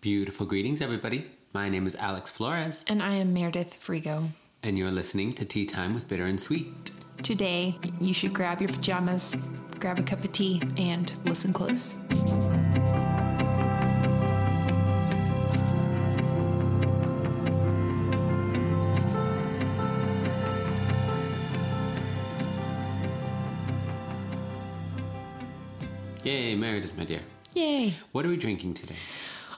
Beautiful greetings, everybody. My name is Alex Flores, And I am Meredith Frigo. and you're listening to Tea Time with Bitter and Sweet. Today, you should grab your pajamas, grab a cup of tea, and listen close. Yay, Meredith, my dear. Yay! What are we drinking today?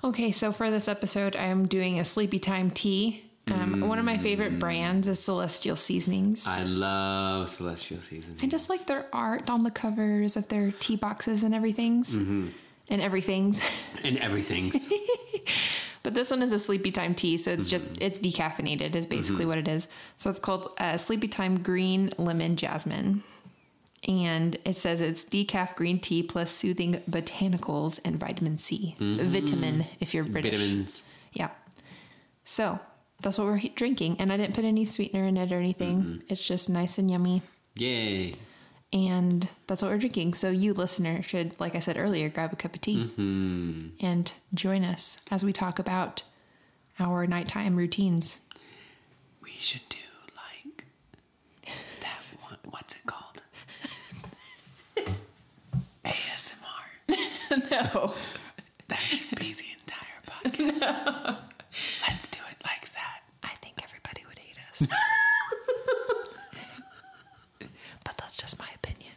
Okay, so for this episode, I am doing a sleepy time tea. Um, One of my favorite brands is Celestial Seasonings. I love Celestial Seasonings. I just like their art on the covers of their tea boxes and everything's. And everything's. and everything's. But this one is a sleepy time tea, so it's just it's decaffeinated is basically what it is. So it's called uh, Sleepy Time Green Lemon Jasmine, and it says it's decaf green tea plus soothing botanicals and vitamin C, mm-hmm. vitamin if you're British. Vitamins. Yeah. So that's what we're drinking, and I didn't put any sweetener in it or anything. It's just nice and yummy, Yay. and that's what we're drinking. So you listener should, like I said earlier, grab a cup of tea mm-hmm. and join us as we talk about our nighttime routines. We should do like that one. What's it called? ASMR. No. That should be the entire podcast. Let's do it like that. I think everybody would hate us. but that's just my opinion.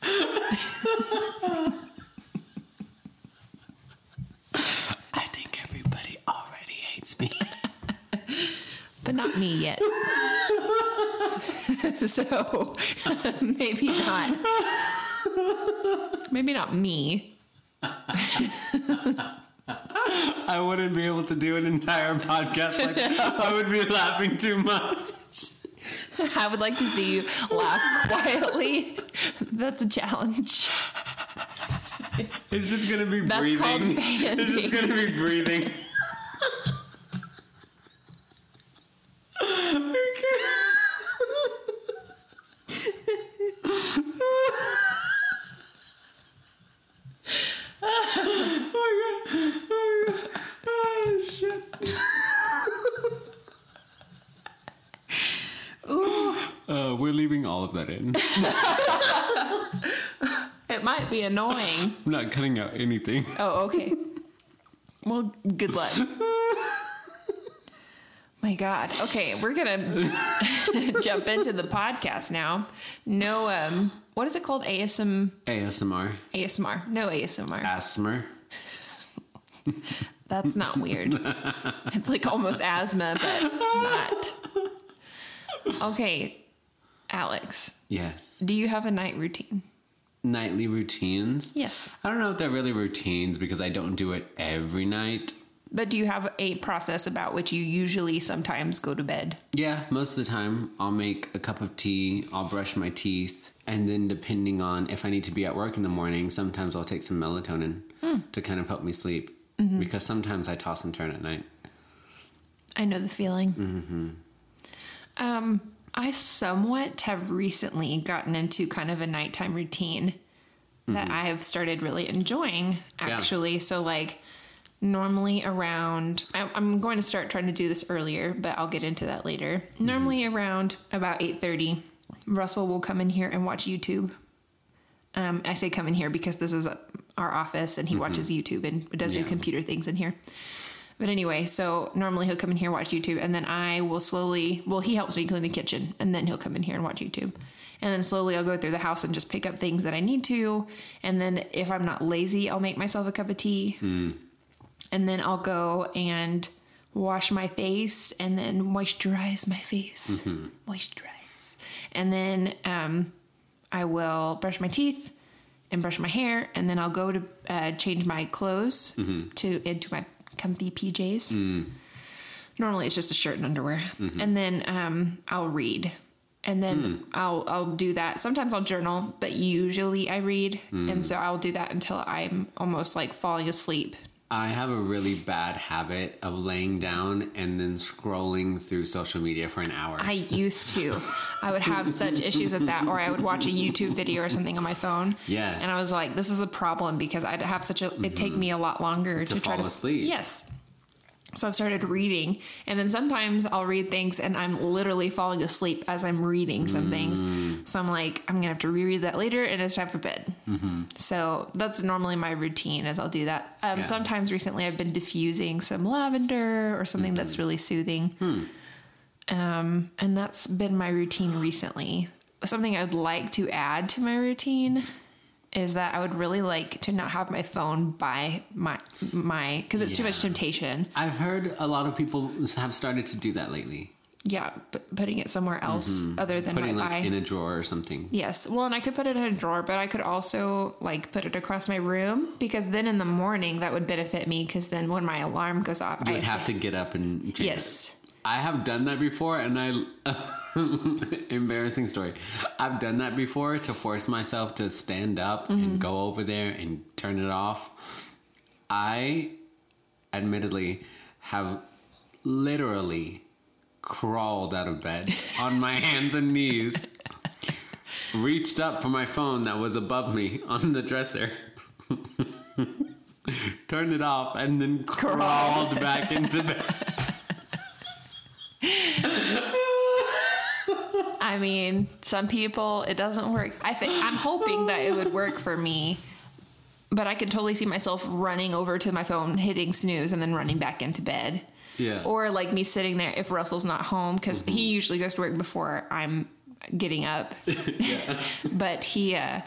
I think everybody already hates me. But not me yet. so maybe not. Maybe not me. I wouldn't be able to do an entire podcast like that. I would be laughing too much. I would like to see you laugh quietly. That's a challenge. It's just gonna be That's breathing. It's just gonna be breathing. oh my god. Oh my god. Oh shit. Uh, we're leaving all of that in. It might be annoying. I'm not cutting out anything. Oh, okay. Well, good luck. My God. Okay, we're gonna jump into the podcast now. No, um, what is it called? ASM, ASMR. ASMR. No ASMR. Asthma. That's not weird. It's like almost asthma, but not. Okay, Alex, Yes. do you have a night routine? Nightly routines. Yes. I don't know if they're really routines because I don't do it every night. But do you have a process about which you usually sometimes go to bed? Yeah, most of the time I'll make a cup of tea, I'll brush my teeth, and then depending on if I need to be at work in the morning, sometimes I'll take some melatonin to kind of help me sleep because sometimes I toss and turn at night. I know the feeling. Mm-hmm. Um, I somewhat have recently gotten into kind of a nighttime routine that mm-hmm. I have started really enjoying, actually. So, like, normally around, I'm going to start trying to do this earlier, but I'll get into that later. Mm-hmm. Normally around about 8:30, Russell will come in here and watch YouTube. Um, I say come in here because this is our office and he mm-hmm. watches YouTube and does Yeah. computer things in here. But anyway, so normally he'll come in here watch YouTube, and then I will slowly. Well, he helps me clean the kitchen, and then he'll come in here and watch YouTube, and then slowly I'll go through the house and just pick up things that I need to, and then if I'm not lazy, I'll make myself a cup of tea, and then I'll go and wash my face, and then moisturize my face, moisturize, and then um, I will brush my teeth and brush my hair, and then I'll go to uh, change my clothes to into my comfy PJs. Mm. Normally, it's just a shirt and underwear, mm-hmm. and then um, I'll read, and then mm. I'll I'll do that. Sometimes I'll journal, but usually I read, mm. and so I'll do that until I'm almost like falling asleep. I have a really bad habit of laying down and then scrolling through social media for an hour. I used to. I would have such issues with that, or I would watch a YouTube video or something on my phone. Yes. And I was like, this is a problem because I'd have such a, it'd take mm-hmm. me a lot longer to, try fall to asleep. Yes. So I've started reading, and then sometimes I'll read things and I'm literally falling asleep as I'm reading some things. So I'm like, I'm gonna have to reread that later, and it's time for bed. So that's normally my routine, as I'll do that. Um, Yeah. Sometimes recently I've been diffusing some lavender or something that's really soothing, um, and that's been my routine recently. Something I'd like to add to my routine is that I would really like to not have my phone by my my because it's too much temptation. I've heard a lot of people have started to do that lately. Yeah, putting it somewhere else mm-hmm. other than Putting like by. in a drawer or something. yes, well, and I could put it in a drawer, but I could also like put it across my room because then in the morning that would benefit me because then when my alarm goes off, You I would have to get up and change it. I have done that before, and I embarrassing story. I've done that before to force myself to stand up Mm-hmm. and go over there and turn it off. I, admittedly, have literally crawled out of bed on my hands and knees, reached up for my phone that was above me on the dresser. Turned it off and then crawled back into bed. I mean, some people it doesn't work. I think I'm hoping that it would work for me. But I could totally see myself running over to my phone, hitting snooze, and then running back into bed. Yeah. Or like me sitting there if Russell's not home because he usually goes to work before I'm getting up. but he, uh,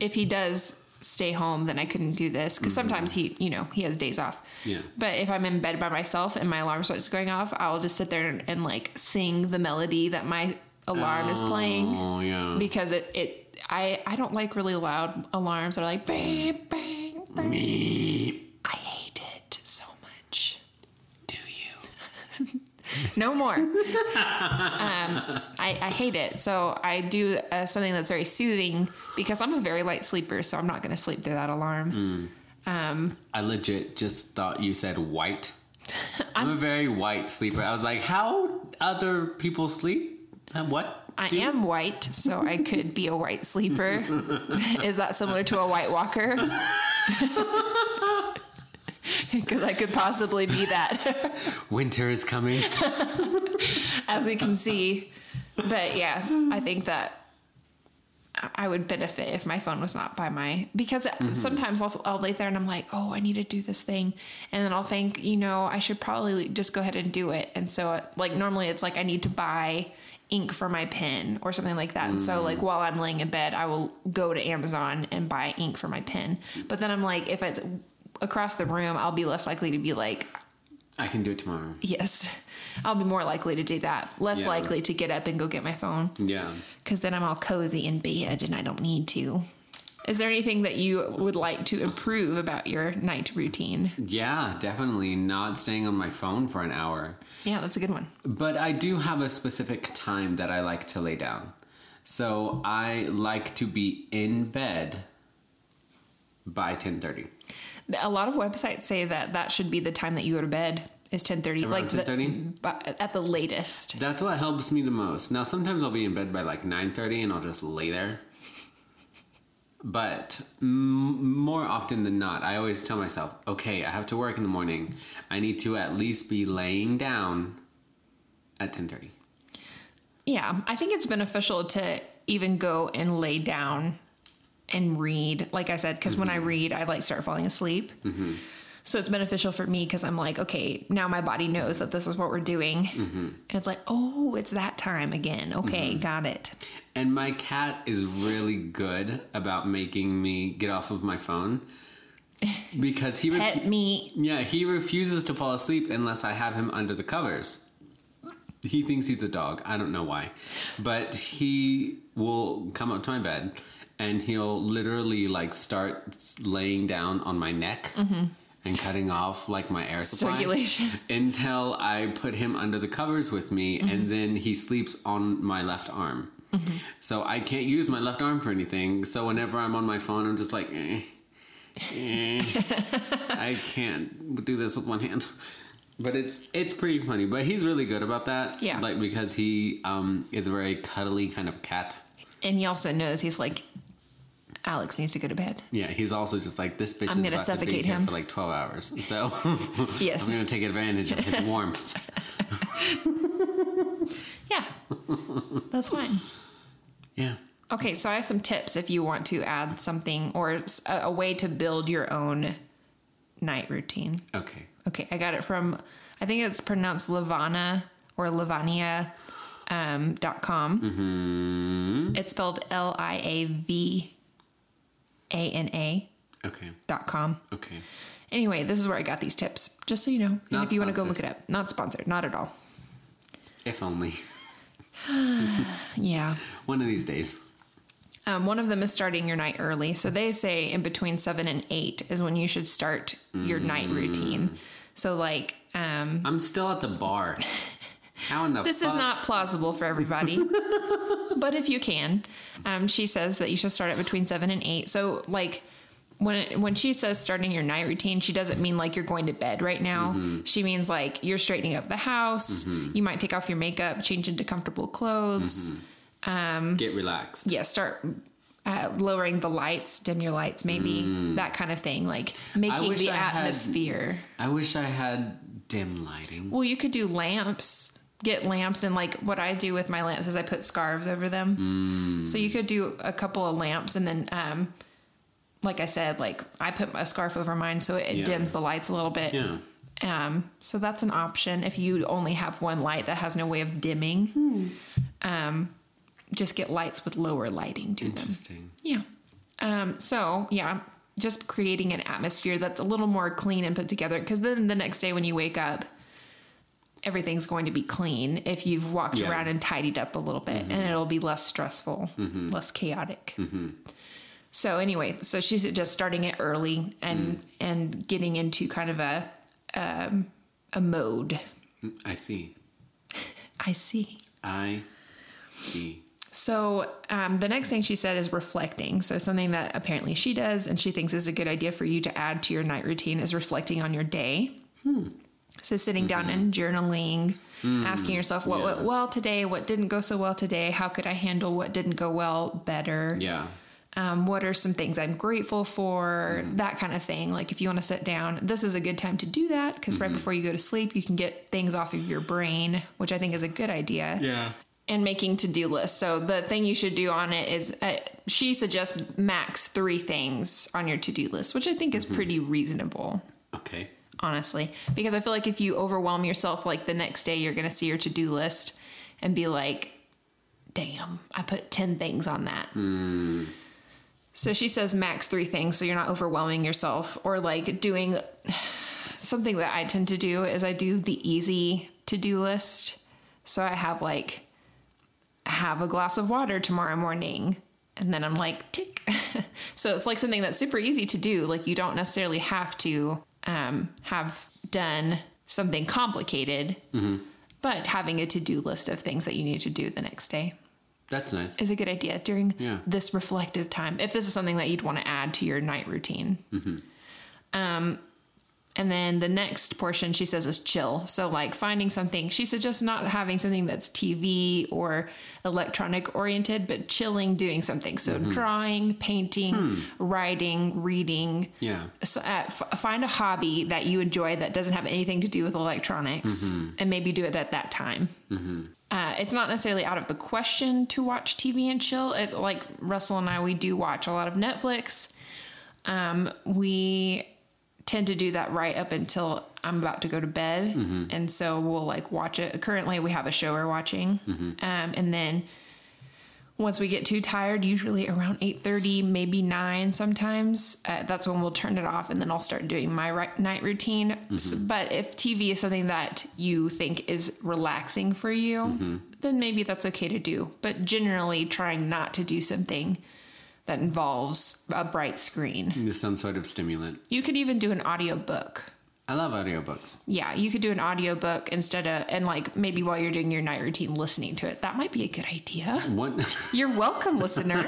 if he does stay home, then I couldn't do this because sometimes he, you know, he has days off. Yeah. But if I'm in bed by myself and my alarm starts going off, I'll just sit there and, and like sing the melody that my alarm is playing Oh yeah. because it it I I don't like really loud alarms that are like bang bang bang. Me. I hate it so much. Do you? No more. um, I, I hate it. So I do uh, something that's very soothing because I'm a very light sleeper. So I'm not going to sleep through that alarm. Um, I legit just thought you said white. I'm, a very white sleeper. I was like, how other people sleep? Uh, What? I do? am white, so I could be a white sleeper. Is that similar to a white walker? Because I could possibly be that. Winter is coming. as we can see. But yeah, I think that I would benefit if my phone was not by my because sometimes I'll, I'll lay there and I'm like, oh, I need to do this thing, and then I'll think, you know, I should probably just go ahead and do it. And so, like normally, it's like I need to buy ink for my pen or something like that. And so, mm. like while I'm laying in bed, I will go to Amazon and buy ink for my pen. But then I'm like, if it's across the room, I'll be less likely to be like, I can do it tomorrow. Yes. I'll be more likely to do that. Less Yeah. likely to get up and go get my phone Yeah. because then I'm all cozy in bed and I don't need to. Is there anything that you would like to improve about your night routine? Yeah, definitely not staying on my phone for an hour. Yeah, that's a good one. But I do have a specific time that I like to lay down. So I like to be in bed by 10:30. A lot of websites say that that should be the time that you go to bed is 10:30 Around like 10:30? but at the latest. That's what helps me the most. Now sometimes I'll be in bed by like 9:30 and I'll just lay there. But m- more often than not, I always tell myself, "Okay, I have to work in the morning. I need to at least be laying down at ten 10:30." Yeah, I think it's beneficial to even go and lay down and read. Like I said, because when I mm-hmm. read, I like start falling asleep. Mm-hmm. So it's beneficial for me because I'm like, okay, now my body knows that this is what we're doing, mm-hmm. and it's like, oh, it's that time again. Okay, mm-hmm. got it. And my cat is really good about making me get off of my phone because he Pet refu- me. yeah he refuses to fall asleep unless I have him under the covers. He thinks he's a dog. I don't know why, but he will come up to my bed and he'll literally like start laying down on my neck. Mm-hmm. And cutting off like my air supply Circulation. until I put him under the covers with me, and then he sleeps on my left arm. So I can't use my left arm for anything. So whenever I'm on my phone, I'm just like, eh, eh. I can't do this with one hand. But it's it's pretty funny. But he's really good about that. Yeah. Like because he um is a very cuddly kind of cat. And he also knows he's like, Alex needs to go to bed. Yeah, he's also just like this bitch I'm is gonna about to be suffocate here him. for like twelve hours. So Yes. I'm gonna take advantage of his warmth. Yeah, that's fine. Yeah. Okay, so I have some tips if you want to add something or a way to build your own night routine. Okay. Okay, I got it from, I think it's pronounced Lavana or Lavania um, dot com. Mm-hmm. It's spelled L I A V A N A Okay. dot com. Okay. Anyway, this is where I got these tips, just so you know. And if you want to go look it up, not sponsored, not at all. If only. Yeah. One of these days. Um, one of them is starting your night early. So they say in between seven and eight is when you should start your night Mm. routine. So, like, um, I'm still at the bar. How in the this fuck? is not plausible for everybody, but if you can, um, she says that you should start at between seven and eight. So, like, when it, when she says starting your night routine, she doesn't mean like you're going to bed right now. Mm-hmm. She means like you're straightening up the house. You might take off your makeup, change into comfortable clothes. Mm-hmm. Get relaxed. yeah, start uh, lowering the lights, dim your lights, maybe that kind of thing, like making the Mm. I had- atmosphere. I wish I had dim lighting. Well, you could do lamps. Get lamps, and like what I do with my lamps is I put scarves over them. Mm. So you could do a couple of lamps, and then, um, like I said, like I put a scarf over mine, so it Yeah. dims the lights a little bit. Yeah. Um, so that's an option if you only have one light that has no way of dimming. Hmm. Um, just get lights with lower lighting to them. Interesting. Yeah. Um, so yeah, just creating an atmosphere that's a little more clean and put together. Because then the next day when you wake up, everything's going to be clean if you've walked Yeah. around and tidied up a little bit, and it'll be less stressful, mm-hmm. less chaotic. Mm-hmm. So anyway, so she's just starting it early and mm. and getting into kind of a um, a mode. Mm, I see. I see. I see. So um, the next thing she said is reflecting. So something that apparently she does and she thinks is a good idea for you to add to your night routine is reflecting on your day. Hmm. So sitting down mm-hmm. and journaling, mm. asking yourself what went well today, what didn't go so well today, how could I handle what didn't go well better? Yeah. Um, what are some things I'm grateful for? Mm-hmm. That kind of thing. Like if you want to sit down, this is a good time to do that because right mm-hmm. before you go to sleep, you can get things off of your brain, which I think is a good idea Yeah. and making to-do lists. So the thing you should do on it is uh, she suggests max 3 things on your to-do list, which I think is pretty reasonable. Honestly, because I feel like if you overwhelm yourself like the next day you're going to see your to-do list and be like, "Damn, I put 10 things on that." So she says max 3 things so you're not overwhelming yourself or like doing something that I tend to do is I do the easy to-do list. So I have like have a glass of water tomorrow morning. And then I'm like, tick. so it's like something that's super easy to do. Like you don't necessarily have to um, have done something complicated, but having a to do list of things that you need to do the next day That's nice. is a good idea during Yeah. this reflective time. If this is something that you'd want to add to your night routine. Um, and then the next portion she says is chill. So like finding something. She suggests not having something that's TV or electronic oriented, but chilling, doing something. So drawing, painting, writing, reading. Yeah. So, uh, f- find a hobby that you enjoy that doesn't have anything to do with electronics, and maybe do it at that time. Uh, it's not necessarily out of the question to watch TV and chill. It, like Russell and I, we do watch a lot of Netflix. Um, we tend to do that right up until I'm about to go to bed, and so we'll like watch it. Currently, we have a show we're watching, um, and then once we get too tired usually around 8.30 maybe 9 sometimes uh, that's when we'll turn it off and then i'll start doing my night routine. S- but if tv is something that you think is relaxing for you then maybe that's okay to do. But generally trying not to do something that involves a bright screen some sort of stimulant. you could even do an audiobook I love audiobooks. yeah you could do an audiobook instead of and like maybe while you're doing your night routine listening to it that might be a good idea One. You're welcome, listener.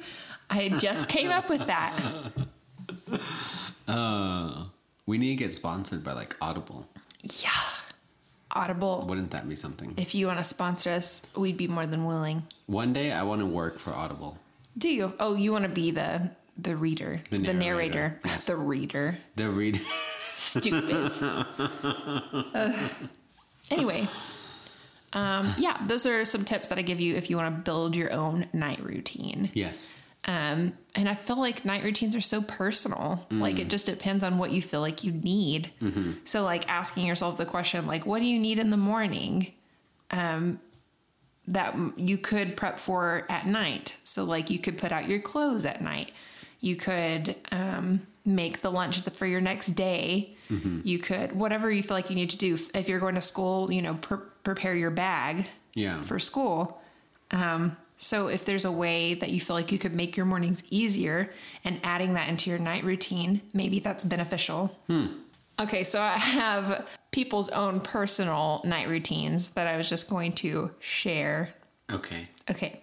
I just came up with that. uh, we need to get sponsored by like Audible. Yeah. Audible. Wouldn't that be something? If you want to sponsor us, we'd be more than willing. One day I want to work for Audible. Do you? Oh, you want to be the the reader, The the, narrator, narrator, yes. the reader. The read. Stupid. Ugh. anyway, um, yeah, those are some tips that I give you if you want to build your own night routine. yes. Um, and I feel like night routines are so personal. Like it just depends on what you feel like you need. So, like asking yourself the question, like, what do you need in the morning? Um, that you could prep for at night. So, like, you could put out your clothes at night. You could um, make the lunch for your next day. You could, whatever you feel like you need to do. If you're going to school, you know, pre- prepare your bag Yeah. for school. Um, so if there's a way that you feel like you could make your mornings easier and adding that into your night routine, maybe that's beneficial. Okay, so I have people's own personal night routines that I was just going to share. Okay. Okay.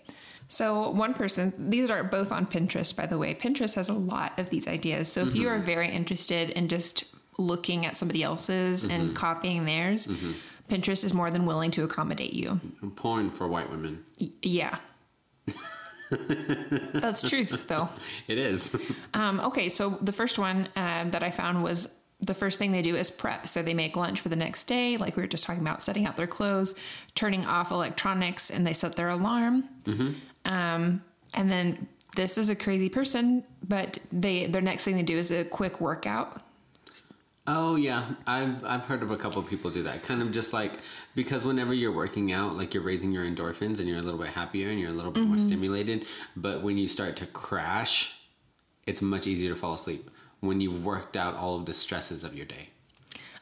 So one person, these are both on Pinterest, by the way. Pinterest has a lot of these ideas. So if you are very interested in just looking at somebody else's and copying theirs, Pinterest is more than willing to accommodate you. Porn for white women. Y- Yeah. That's truth, though. It is. Um, okay, so the first one um, that I found was the first thing they do is prep. So they make lunch for the next day, like we were just talking about, setting out their clothes, turning off electronics, and they set their alarm. Um, and then this is a crazy person, but they their next thing they do is a quick workout. Oh yeah, I've I've heard of a couple of people do that. Kind of just like because whenever you're working out, like you're raising your endorphins and you're a little bit happier and you're a little bit more stimulated. But when you start to crash, it's much easier to fall asleep when you've worked out all of the stresses of your day.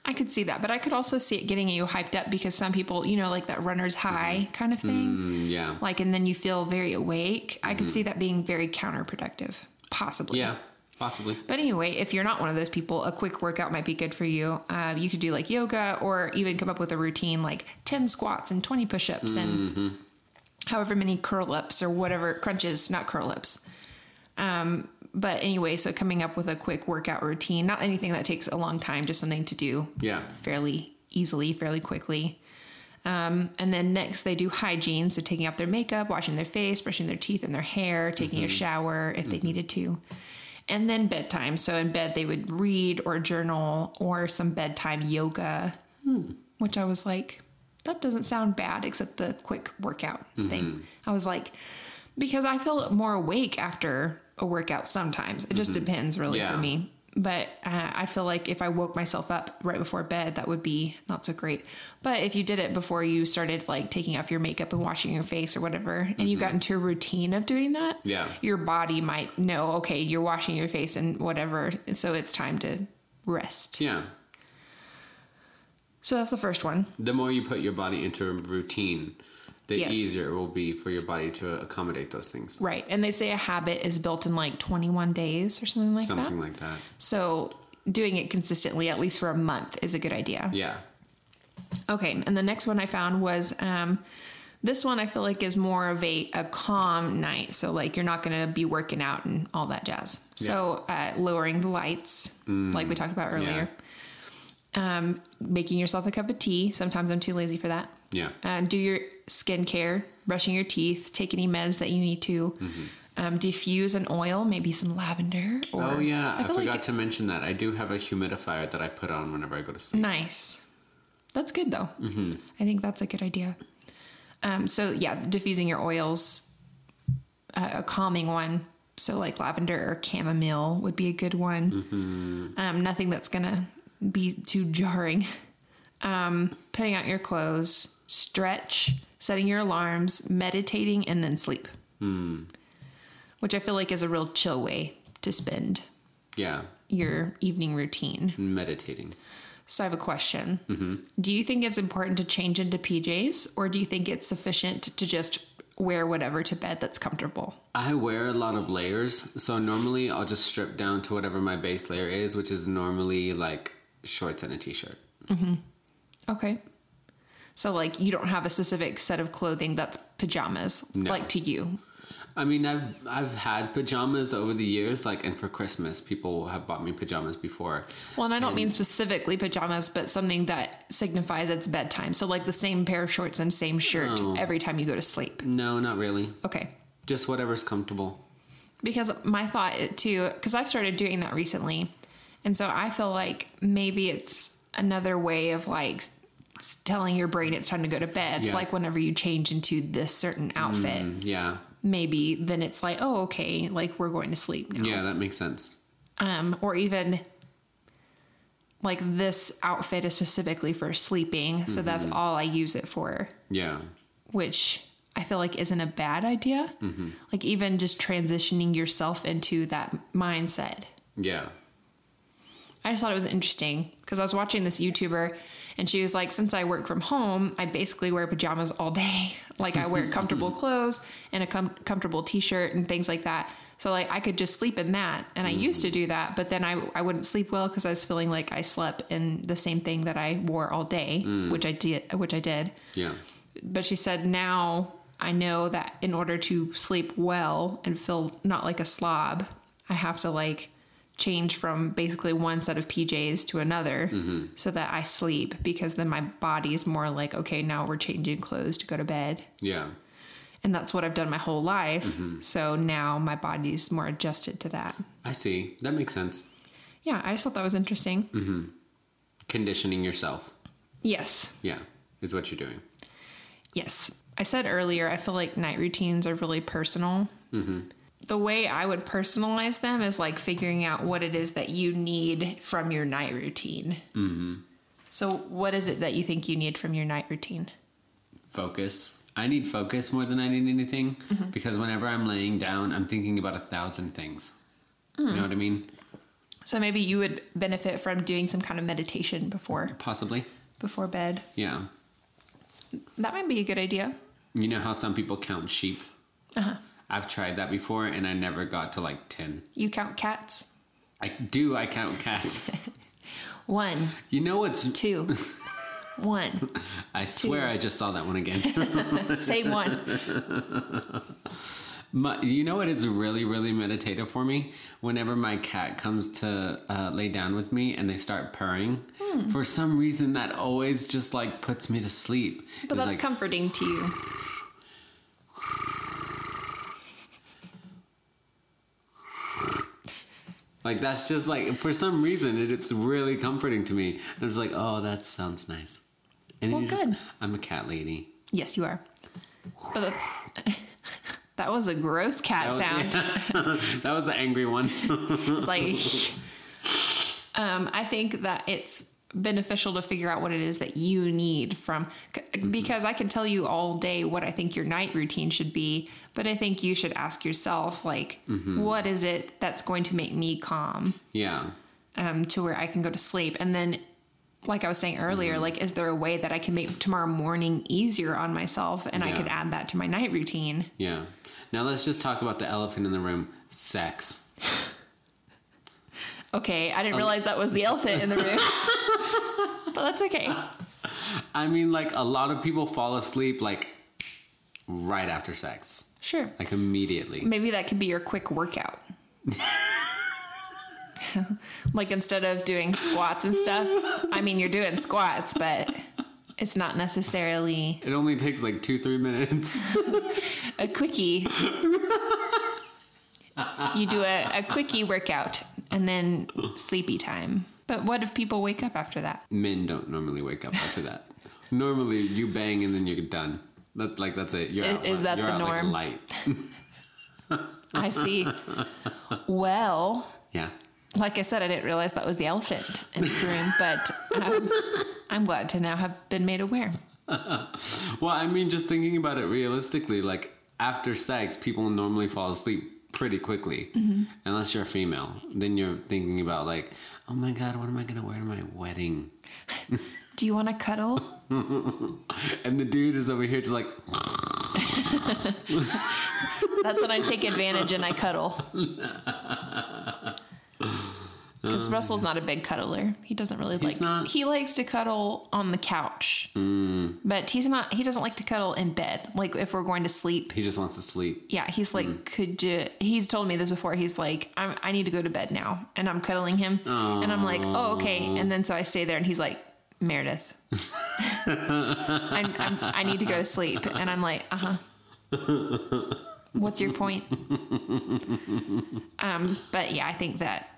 I could see that, but I could also see it getting you hyped up because some people, you know, like that runner's high kind of thing. Mm, yeah, like and then you feel very awake. I could see that being very counterproductive. Possibly. Yeah, possibly. but anyway if you're not one of those people a quick workout might be good for you. Uh, you could do like yoga or even come up with a routine like 10 squats and 20 push-ups and however many curl ups or whatever crunches not curl ups um, but anyway so coming up with a quick workout routine not anything that takes a long time just something to do Yeah, fairly easily, fairly quickly. Um, and then next, they do hygiene, so taking off their makeup, washing their face, brushing their teeth and their hair, taking a mm-hmm. shower if they mm-hmm. needed to. And then bedtime. So in bed, they would read or journal or some bedtime yoga, hmm. which I was like, that doesn't sound bad, except the quick workout mm-hmm. thing. I was like, because I feel more awake after a workout sometimes. It just depends really Yeah. for me. But uh, I feel like if I woke myself up right before bed, that would be not so great. But if you did it before you started like taking off your makeup and washing your face or whatever, and you got into a routine of doing that, Yeah. your body might know, okay, you're washing your face and whatever, so it's time to rest. yeah. So that's the first one. The more you put your body into a routine, the Yes. easier it will be for your body to accommodate those things. Right. And they say a habit is built in like 21 days or something like Something that. Something like that. So doing it consistently, at least for a month, is a good idea. Yeah. Okay, and the next one I found was um, this one I feel like is more of a, a calm night. So, like, you're not going to be working out and all that jazz. So, uh, lowering the lights, like we talked about earlier. Um, making yourself a cup of tea. Sometimes I'm too lazy for that. Yeah. Uh, do your skincare, brushing your teeth, take any meds that you need to. Mm-hmm. Um, diffuse an oil, maybe some lavender. Or, Oh yeah, I, feel forgot like to mention that. I do have a humidifier that I put on whenever I go to sleep. Nice. That's good though. Mm-hmm. I think that's a good idea. Um, so yeah, diffusing your oils, uh, a calming one. So like lavender or chamomile would be a good one. Um, nothing that's gonna be too jarring. Um, putting out your clothes, stretch, setting your alarms, meditating, and then sleep. Which I feel like is a real chill way to spend Yeah, your evening routine. meditating. So I have a question. Mm-hmm. Do you think it's important to change into PJs or do you think it's sufficient to just wear whatever to bed that's comfortable? I wear a lot of layers, so normally I'll just strip down to whatever my base layer is, which is normally like shorts and a t-shirt. Mm-hmm. Okay. So like you don't have a specific set of clothing that's pajamas No. like to you. I mean, I've I've had pajamas over the years, like, and for Christmas, people have bought me pajamas before. Well, and I don't mean specifically pajamas, but something that signifies it's bedtime. So like the same pair of shorts and same shirt Oh. every time you go to sleep. No, not really. Okay. Just whatever's comfortable. because my thought too because i've started doing that recently and so i feel like maybe it's another way of like telling your brain it's time to go to bed Yeah. like whenever you change into this certain outfit Mm, yeah. maybe then it's like oh okay like we're going to sleep now Yeah, that makes sense. um or even like this outfit is specifically for sleeping so that's all i use it for Yeah. which I feel like isn't a bad idea. Like even just transitioning yourself into that mindset. Yeah. I just thought it was interesting because I was watching this YouTuber and she was like, since I work from home, I basically wear pajamas all day. like I wear comfortable clothes and a com- comfortable t-shirt and things like that. So like I could just sleep in that. And I used to mm-hmm. do that, but then I, I wouldn't sleep well because I was feeling like I slept in the same thing that I wore all day, mm. which I did, which I did Yeah. but she said now I know that in order to sleep well and feel not like a slob, I have to like change from basically one set of PJs to another mm-hmm. so that I sleep because then my body's more like, okay, now we're changing clothes to go to bed. Yeah. And that's what I've done my whole life. Mm-hmm. So now my body's more adjusted to that. I see. That makes sense. Yeah, I just thought that was interesting. Mm-hmm. Conditioning yourself. Yes. Yeah. Is what you're doing. Yes. I said earlier, I feel like night routines are really personal. The way I would personalize them is like figuring out what it is that you need from your night routine. So, what is it that you think you need from your night routine? Focus. I need focus more than I need anything Mm-hmm. because whenever I'm laying down, I'm thinking about a thousand things. You know what I mean? So, maybe you would benefit from doing some kind of meditation before Possibly. before bed. Yeah. That might be a good idea. You know how some people count sheep? Uh-huh. I've tried that before and I never got to like 10. You count cats. I do, I count cats. One, you know what's. two, one. I swear I just saw that one again. Say one. My, you know what is really, really meditative for me? Whenever my cat comes to uh, lay down with me and they start purring, Hmm. for some reason that always just like puts me to sleep. But It's that's like, comforting to you. Like that's just like for some reason it, it's really comforting to me. And I was like, oh, that sounds nice. And Well, good. just, I'm a cat lady. Yes, you are. But that, that was a gross cat That sound. was, that was the angry one. It's like, um, I think that it's beneficial to figure out what it is that you need from c- mm-hmm. because I can tell you all day what I think your night routine should be, but I think you should ask yourself like, mm-hmm. what is it that's going to make me calm yeah. um, to where I can go to sleep, and then. Like I was saying earlier, mm-hmm. like, is there a way that I can make tomorrow morning easier on myself and I could add that to my night routine? Yeah. Now let's just talk about the elephant in the room sex. Okay, I didn't um, realize that was the elephant in the room. but that's okay. I mean, like a lot of people fall asleep like right after sex, Sure. like immediately. Maybe that could be your quick workout. like instead of doing squats and stuff, I mean, you're doing squats, but it's not necessarily It only takes like two, three minutes. a quickie. You do a, a quickie workout and then sleepy time. But what if people wake up after that? Men don't normally wake up after that. Normally, you bang and then you're done. That like that's it. You're Is- out. is that you're the norm? Like light. I see. Well, Yeah. like I said, I didn't realize that was the elephant in the room, but um, I'm glad to now have been made aware. Well, I mean, just thinking about it realistically, like after sex, people normally fall asleep pretty quickly, Mm-hmm. unless you're a female. Then you're thinking about like, oh my god, what am I gonna wear to my wedding? Do you want to cuddle? And the dude is over here just like, That's when I take advantage and I cuddle. Because Russell's not a big cuddler. He doesn't really like. not? He likes to cuddle on the couch, but he's not. He doesn't like to cuddle in bed. Like if we're going to sleep. he just wants to sleep. Yeah, he's like, could you? He's told me this before. He's like, I'm, I need to go to bed now, and I'm cuddling him, and I'm like, oh okay, and then so I stay there, and he's like, Meredith, I'm, I'm, I need to go to sleep, and I'm like, uh huh. What's your point? um, but yeah, I think that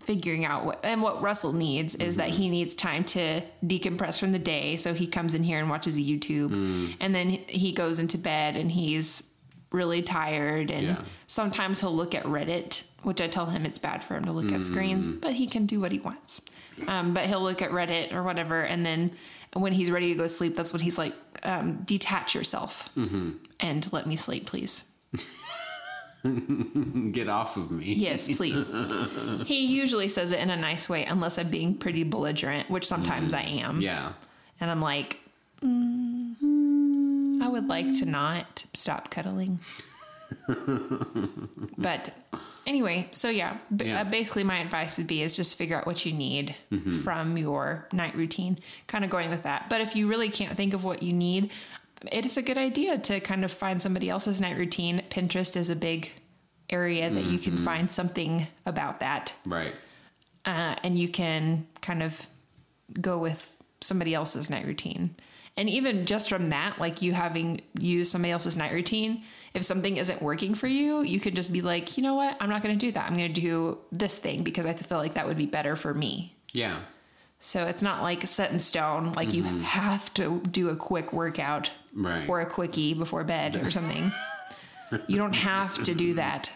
figuring out what and what Russell needs is that he needs time to decompress from the day. So he comes in here and watches YouTube, and then he goes into bed and he's really tired. And Yeah. sometimes he'll look at Reddit, which I tell him it's bad for him to look at screens, but he can do what he wants. Um, but he'll look at Reddit or whatever, and then when he's ready to go sleep, that's when he's like, um, "Detach yourself and let me sleep, please." Get off of me. Yes, please. he usually says it in a nice way, unless I'm being pretty belligerent, which sometimes I am. Yeah. And I'm like, mm, I would like to not stop cuddling. but anyway, so yeah, b- Yeah. uh, basically my advice would be is just figure out what you need from your night routine, kind of going with that. But if you really can't think of what you need, it is a good idea to kind of find somebody else's night routine. Pinterest is a big area that you can find something about that Right. uh, and you can kind of go with somebody else's night routine. And even just from that, like you having used somebody else's night routine, if something isn't working for you, you could just be like, you know what, I'm not going to do that. I'm going to do this thing because I feel like that would be better for me. Yeah. So it's not like set in stone, like you mm-hmm. have to do a quick workout Right. or a quickie before bed or something. you don't have to do that.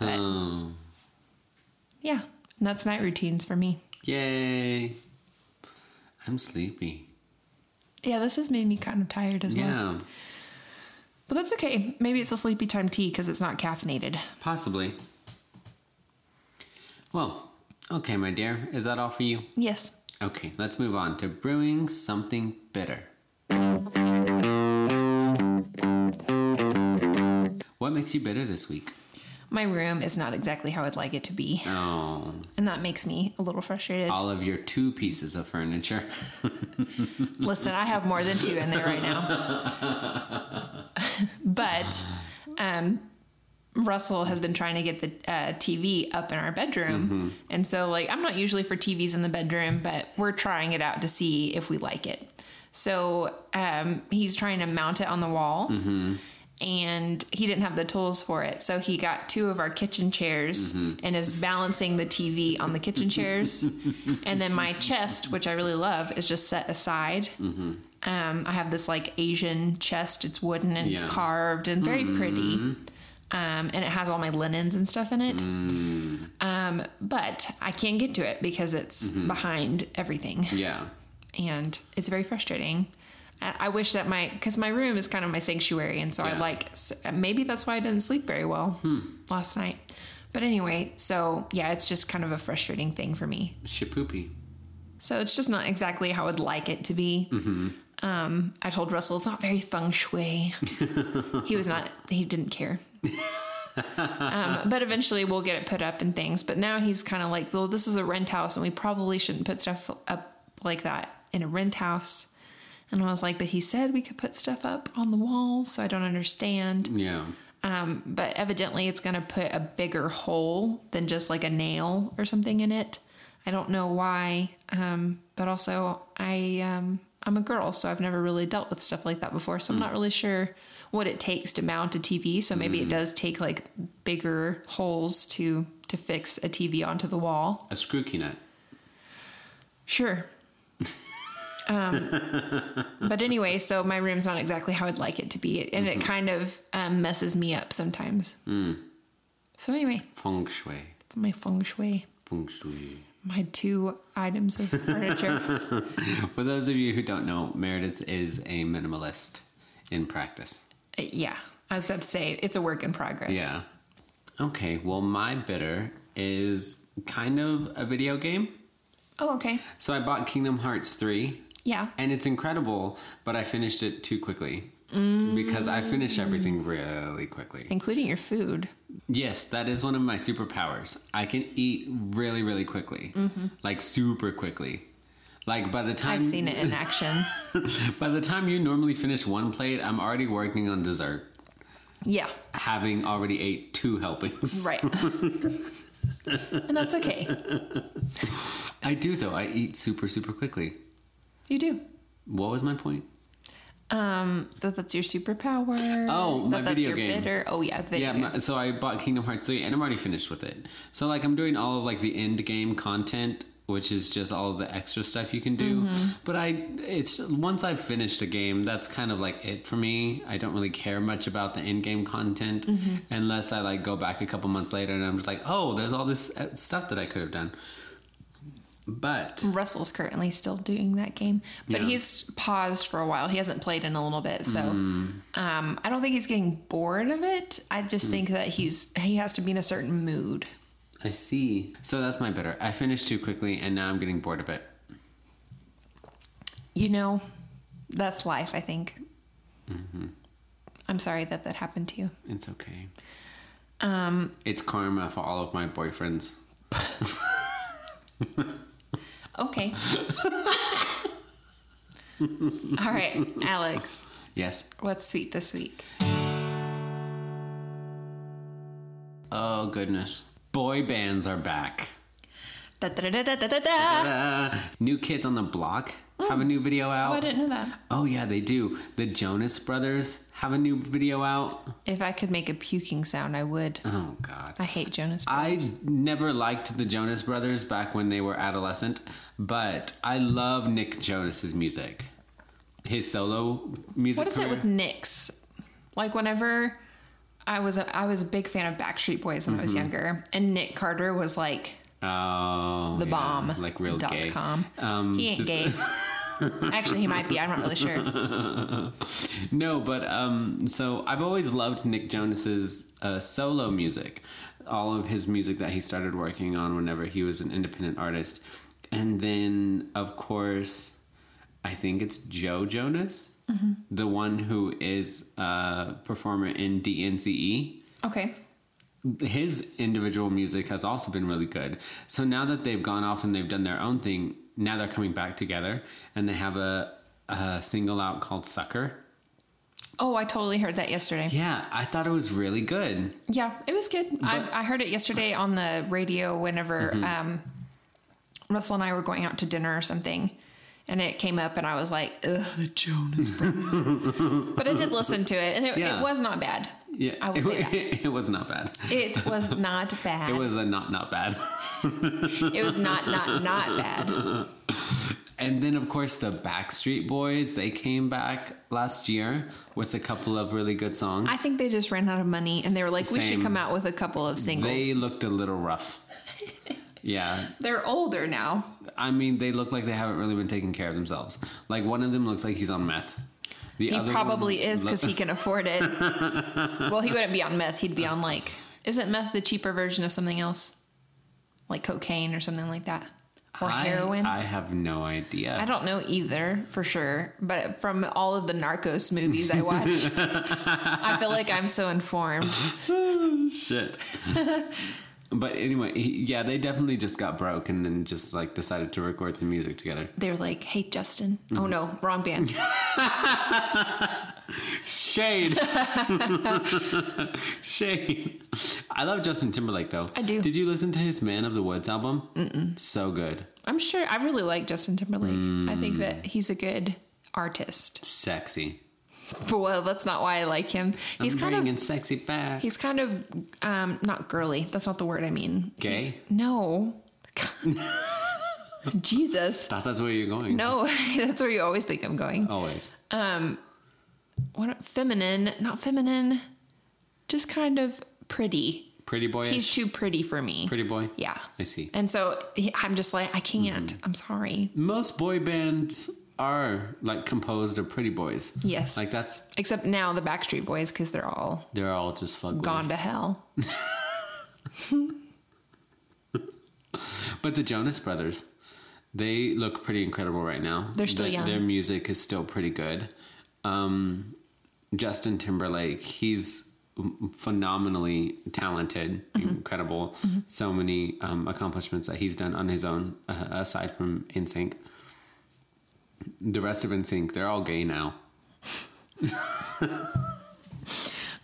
But Oh. yeah, and that's night routines for me. Yay. I'm sleepy. Yeah, this has made me kind of tired as well. But that's okay. Maybe it's a sleepy time tea because it's not caffeinated. Possibly. Well, okay, my dear. Is that all for you? Yes. Okay, let's move on to brewing something bitter. What makes you bitter this week? My room is not exactly how I'd like it to be. Oh, And that makes me a little frustrated. all of your two pieces of furniture. Listen, I have more than two in there right now. but um, Russell has been trying to get the uh, TV up in our bedroom. And so, like, I'm not usually for TVs in the bedroom, but we're trying it out to see if we like it. So um, he's trying to mount it on the wall. And he didn't have the tools for it. So he got two of our kitchen chairs and is balancing the TV on the kitchen chairs. and then my chest, which I really love, is just set aside. Um, I have this like Asian chest. It's wooden and it's carved and very pretty. Um, and it has all my linens and stuff in it. Um, but I can't get to it because it's behind everything yeah. and it's very frustrating. I wish that my because my room is kind of my sanctuary, and so I like maybe that's why I didn't sleep very well last night. But anyway, so yeah, it's just kind of a frustrating thing for me. Shapoopy. So it's just not exactly how I'd like it to be. Um, I told Russell it's not very feng shui. he was not. He didn't care. Um, but eventually we'll get it put up and things. But now he's kind of like, well, this is a rent house, and we probably shouldn't put stuff up like that in a rent house. And I was like, but he said we could put stuff up on the walls, so I don't understand. Yeah. Um, but evidently, it's going to put a bigger hole than just like a nail or something in it. I don't know why. Um, but also, I um, I'm a girl, so I've never really dealt with stuff like that before. So I'm not really sure what it takes to mount a TV. So maybe it does take like bigger holes to to fix a TV onto the wall. A screw key nut. Sure. um, but anyway, so my room's not exactly how I'd like it to be, and it kind of um, messes me up sometimes. So anyway, Feng shui. my feng shui, Feng shui. My two items of furniture. For those of you who don't know, Meredith is a minimalist in practice. Uh, yeah, I was about to say it's a work in progress. Yeah. Okay, well, my bitter is kind of a video game. Oh, okay. So I bought Kingdom Hearts 3, Yeah. and it's incredible, but I finished it too quickly. Because I finish everything really quickly. Including your food. Yes, that is one of my superpowers. I can eat really, really quickly. Mm-hmm. Like super quickly. Like by the time I've seen it in action. by the time you normally finish one plate, I'm already working on dessert, yeah. having already ate two helpings. Right. and that's okay. I do though. I eat super, super quickly. You do. What was my point? Um, that that's your superpower. Oh, my that that's video your game. Bitter. Oh yeah, video Yeah, my, so I bought Kingdom Hearts 3 and I'm already finished with it. So like I'm doing all of like the end game content, which is just all of the extra stuff you can do. Mm-hmm. But I it's once I've finished a game, that's kind of like it for me. I don't really care much about the end game content Mm-hmm. unless I like go back a couple months later and I'm just like, "Oh, there's all this uh, stuff that I could have done." But Russell's currently still doing that game, but Yeah. he's paused for a while. He hasn't played in a little bit, so Mm. um, I don't think he's getting bored of it. I just Mm. think that he's he has to be in a certain mood. I see. So that's my bitter. I finished too quickly and now I'm getting bored of it. You know, that's life. I think. Mm-hmm. I'm sorry that that happened to you. It's okay. Um, It's karma for all of my boyfriends. okay. All right, Alex. Yes. What's sweet this week? Oh goodness. Boy bands are back. Da, da, da, new Kids on the Block have a new video out. Oh, I didn't know that. Oh yeah, they do. The Jonas Brothers have a new video out. If I could make a puking sound, I would. Oh god. I hate Jonas. Brothers. I never liked the Jonas Brothers back when they were adolescent, but I love Nick Jonas's music. His solo music. What is it with Nick's? Like whenever I was a, I was a big fan of Backstreet Boys when I Mm-hmm. was younger, and Nick Carter was like Oh, the yeah, bomb. like real dot gay. com. Um, he ain't just- gay. Actually, he might be. I'm not really sure. No, but um, so I've always loved Nick Jonas's uh, solo music, all of his music that he started working on whenever he was an independent artist, and then of course, I think it's Joe Jonas, the one who is a performer in DNCE Okay. his individual music has also been really good. So now that they've gone off and they've done their own thing, now they're coming back together and they have a, a single out called Sucker. Oh, I totally heard that yesterday. Yeah, I thought it was really good. Yeah, it was good. But- I, I heard it yesterday on the radio whenever Mm-hmm. um, Russell and I were going out to dinner or something. And it came up, and I was like, ugh, the Jonas Brothers. but I did listen to it, and it, Yeah. it was not bad. Yeah, I will it, say that. it was not bad. It was not bad. It was a not not bad. It was not, not, not bad. And then of course the Backstreet Boys, they came back last year with a couple of really good songs. I think they just ran out of money, and they were like, we should come out with a couple of singles. they looked a little rough. Yeah, They're older now. I mean, they look like they haven't really been taking care of themselves. Like one of them looks like he's on meth. The He other probably is lo- because he can afford it. well, he wouldn't be on meth. He'd be on like, isn't meth the cheaper version of something else? Like cocaine or something like that? Or I- heroin? I have no idea. I don't know either for sure, but from all of the Narcos movies I watch, I feel like I'm so informed. Shit. but anyway, he, yeah, they definitely just got broke and then just like decided to record some music together. They were like, "Hey, Justin." Oh Mm-hmm. no, wrong band. Shade. Shade. I love Justin Timberlake though. I do. Did you listen to his Man of the Woods album? Mm-mm. So good. I'm sure I really like Justin Timberlake. I think Mm. that he's a good artist. Sexy. But well, that's not why I like him. He's I'm kind of sexy back. he's kind of um not girly. That's not the word I mean. Gay? He's- no. Jesus. Thought that's where you're going. No, that's where you always think I'm going. Always. Um, what feminine, not feminine, just kind of pretty. Pretty boyish. He's too pretty for me. Pretty boy. Yeah. I see. And so he, I'm just like, I can't. Mm-hmm. I'm sorry. Most boy bands are like composed of pretty boys. Yes. Like that's Except now the Backstreet Boys, because they're all they're all just fugly. gone to hell. But the Jonas Brothers, they look pretty incredible right now. They're still Their- young. Their music is still pretty good. Um, Justin Timberlake, he's phenomenally talented, Mm-hmm. incredible. So many um, accomplishments that he's done on his own, uh, aside from NSYNC. The rest of NSYNC, they're all gay now.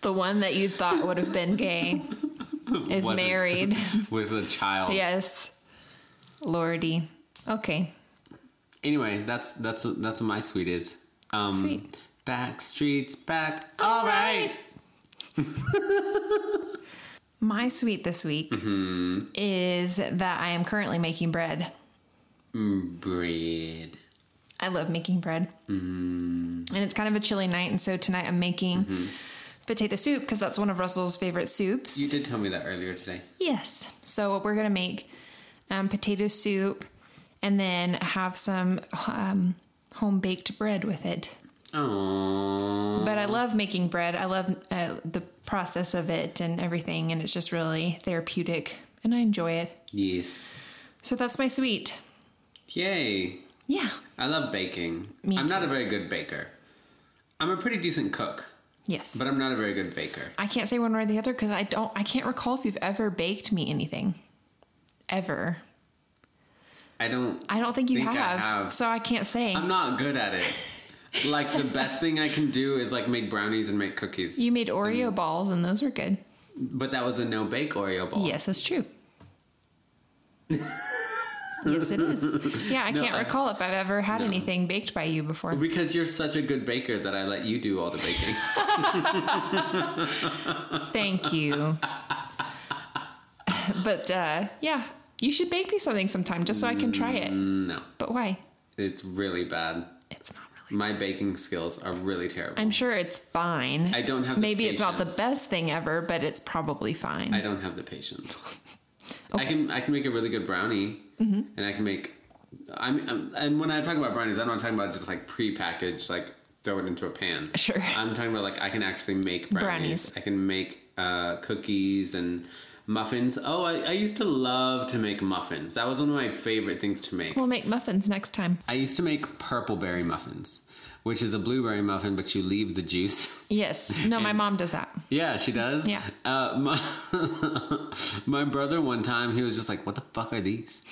The one that you thought would have been gay is Wasn't. married. with a child. yes. Lordy. Okay. Anyway, that's that's that's what my sweet is. Um, Sweet. Back streets back. All right. My sweet this week Mm-hmm. is that I am currently making bread. Bread. I love making bread. Mm. And it's kind of a chilly night, and so tonight I'm making Mm-hmm. potato soup because that's one of Russell's favorite soups. You did tell me that earlier today. Yes. So we're gonna make um, potato soup, and then have some um, home baked bread with it. Oh. But I love making bread. I love uh, the process of it and everything, and it's just really therapeutic, and I enjoy it. Yes. So that's my sweet. Yay. Yeah. I love baking. Me I'm not a very good baker. I'm a pretty decent cook, Yes. but I'm not a very good baker. I can't say one way or the other because I don't. I can't recall if you've ever baked me anything. Ever. I don't. I don't think you Think I have, have. So I can't say. I'm not good at it. like the best thing I can do is like make brownies and make cookies. you made Oreo balls and those were good. but that was a no bake Oreo ball. Yes, that's true. yes, it is. Yeah, I No, can't I- recall if I've ever had No. anything baked by you before. Because you're such a good baker that I let you do all the baking. Thank you. but uh, yeah, you should bake me something sometime just so I can try it. no, But why? it's really bad. It's not really. My baking skills are really terrible. I'm sure it's fine. I don't have the Maybe it's not the best thing ever, but it's probably fine. I don't have the patience. I can I can make a really good brownie, and I can make. I'm, I'm and when I talk about brownies, I'm not talking about just like pre-packaged, like throw it into a pan. Sure. I'm talking about like I can actually make brownies. Brownies. I can make uh, cookies and muffins. Oh, I, I used to love to make muffins. That was one of my favorite things to make. We'll make muffins next time. I used to make purple berry muffins, which is a blueberry muffin, but you leave the juice. Yes. No, my mom does that. Yeah, she does. Yeah. Uh, my, my brother one time he was just like, "What the fuck are these?"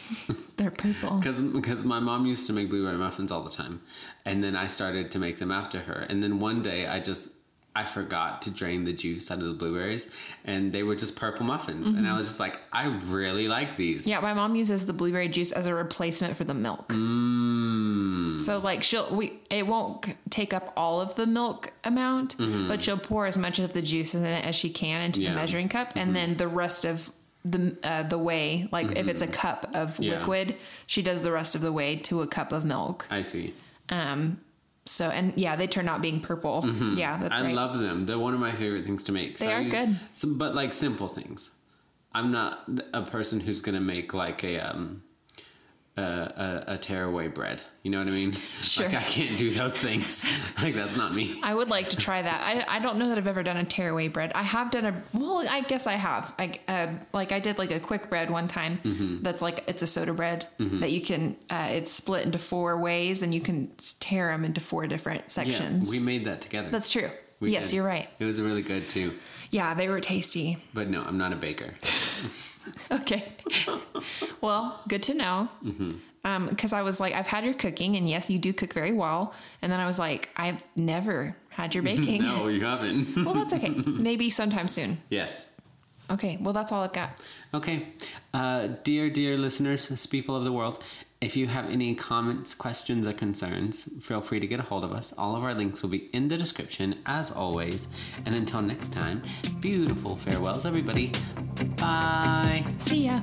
They're purple. Because because my mom used to make blueberry muffins all the time, and then I started to make them after her. And then one day I just I forgot to drain the juice out of the blueberries, and they were just purple muffins. And I was just like, I really like these. Mm-hmm. Yeah, my mom uses the blueberry juice as a replacement for the milk. Mm. So like she'll we it won't take up all of the milk amount, but she'll pour as much of the juice in it as she can into Mm-hmm. Yeah. Mm-hmm. the measuring cup, and then the rest of the uh, the way like if it's a cup of Yeah. liquid, she does the rest of the way to a cup of milk. I see. Um, so and yeah, they turn out being purple. Yeah, that's Mm-hmm. I right. love them. They're one of my favorite things to make. They I are good. Some, but like simple things. I'm not a person who's gonna make like a um a, a, a tearaway bread. You know what I mean? Sure. Like I can't do those things. like that's not me. I would like to try that. I, I don't know that I've ever done a tearaway bread. I have done a well, I guess I have. I uh, like I did like a quick bread one time. Mm-hmm. That's like it's a soda bread that you can. Uh, it's split into four ways, and you can tear them into four different sections. Yeah, we made that together. That's true. We yes, did. you're right. It was really good too. Yeah, they were tasty. But no, I'm not a baker. Okay. well, good to know. Mm-hmm. Um, because I was like, I've had your cooking, and yes, you do cook very well. And then I was like, I've never had your baking. no, you haven't. Well, that's okay. Maybe sometime soon. yes. Okay. Well, that's all I've got. Okay. Uh, dear, dear listeners, people of the world, if you have any comments, questions, or concerns, feel free to get a hold of us. All of our links will be in the description, as always. And until next time, beautiful farewells, everybody. Bye. See ya.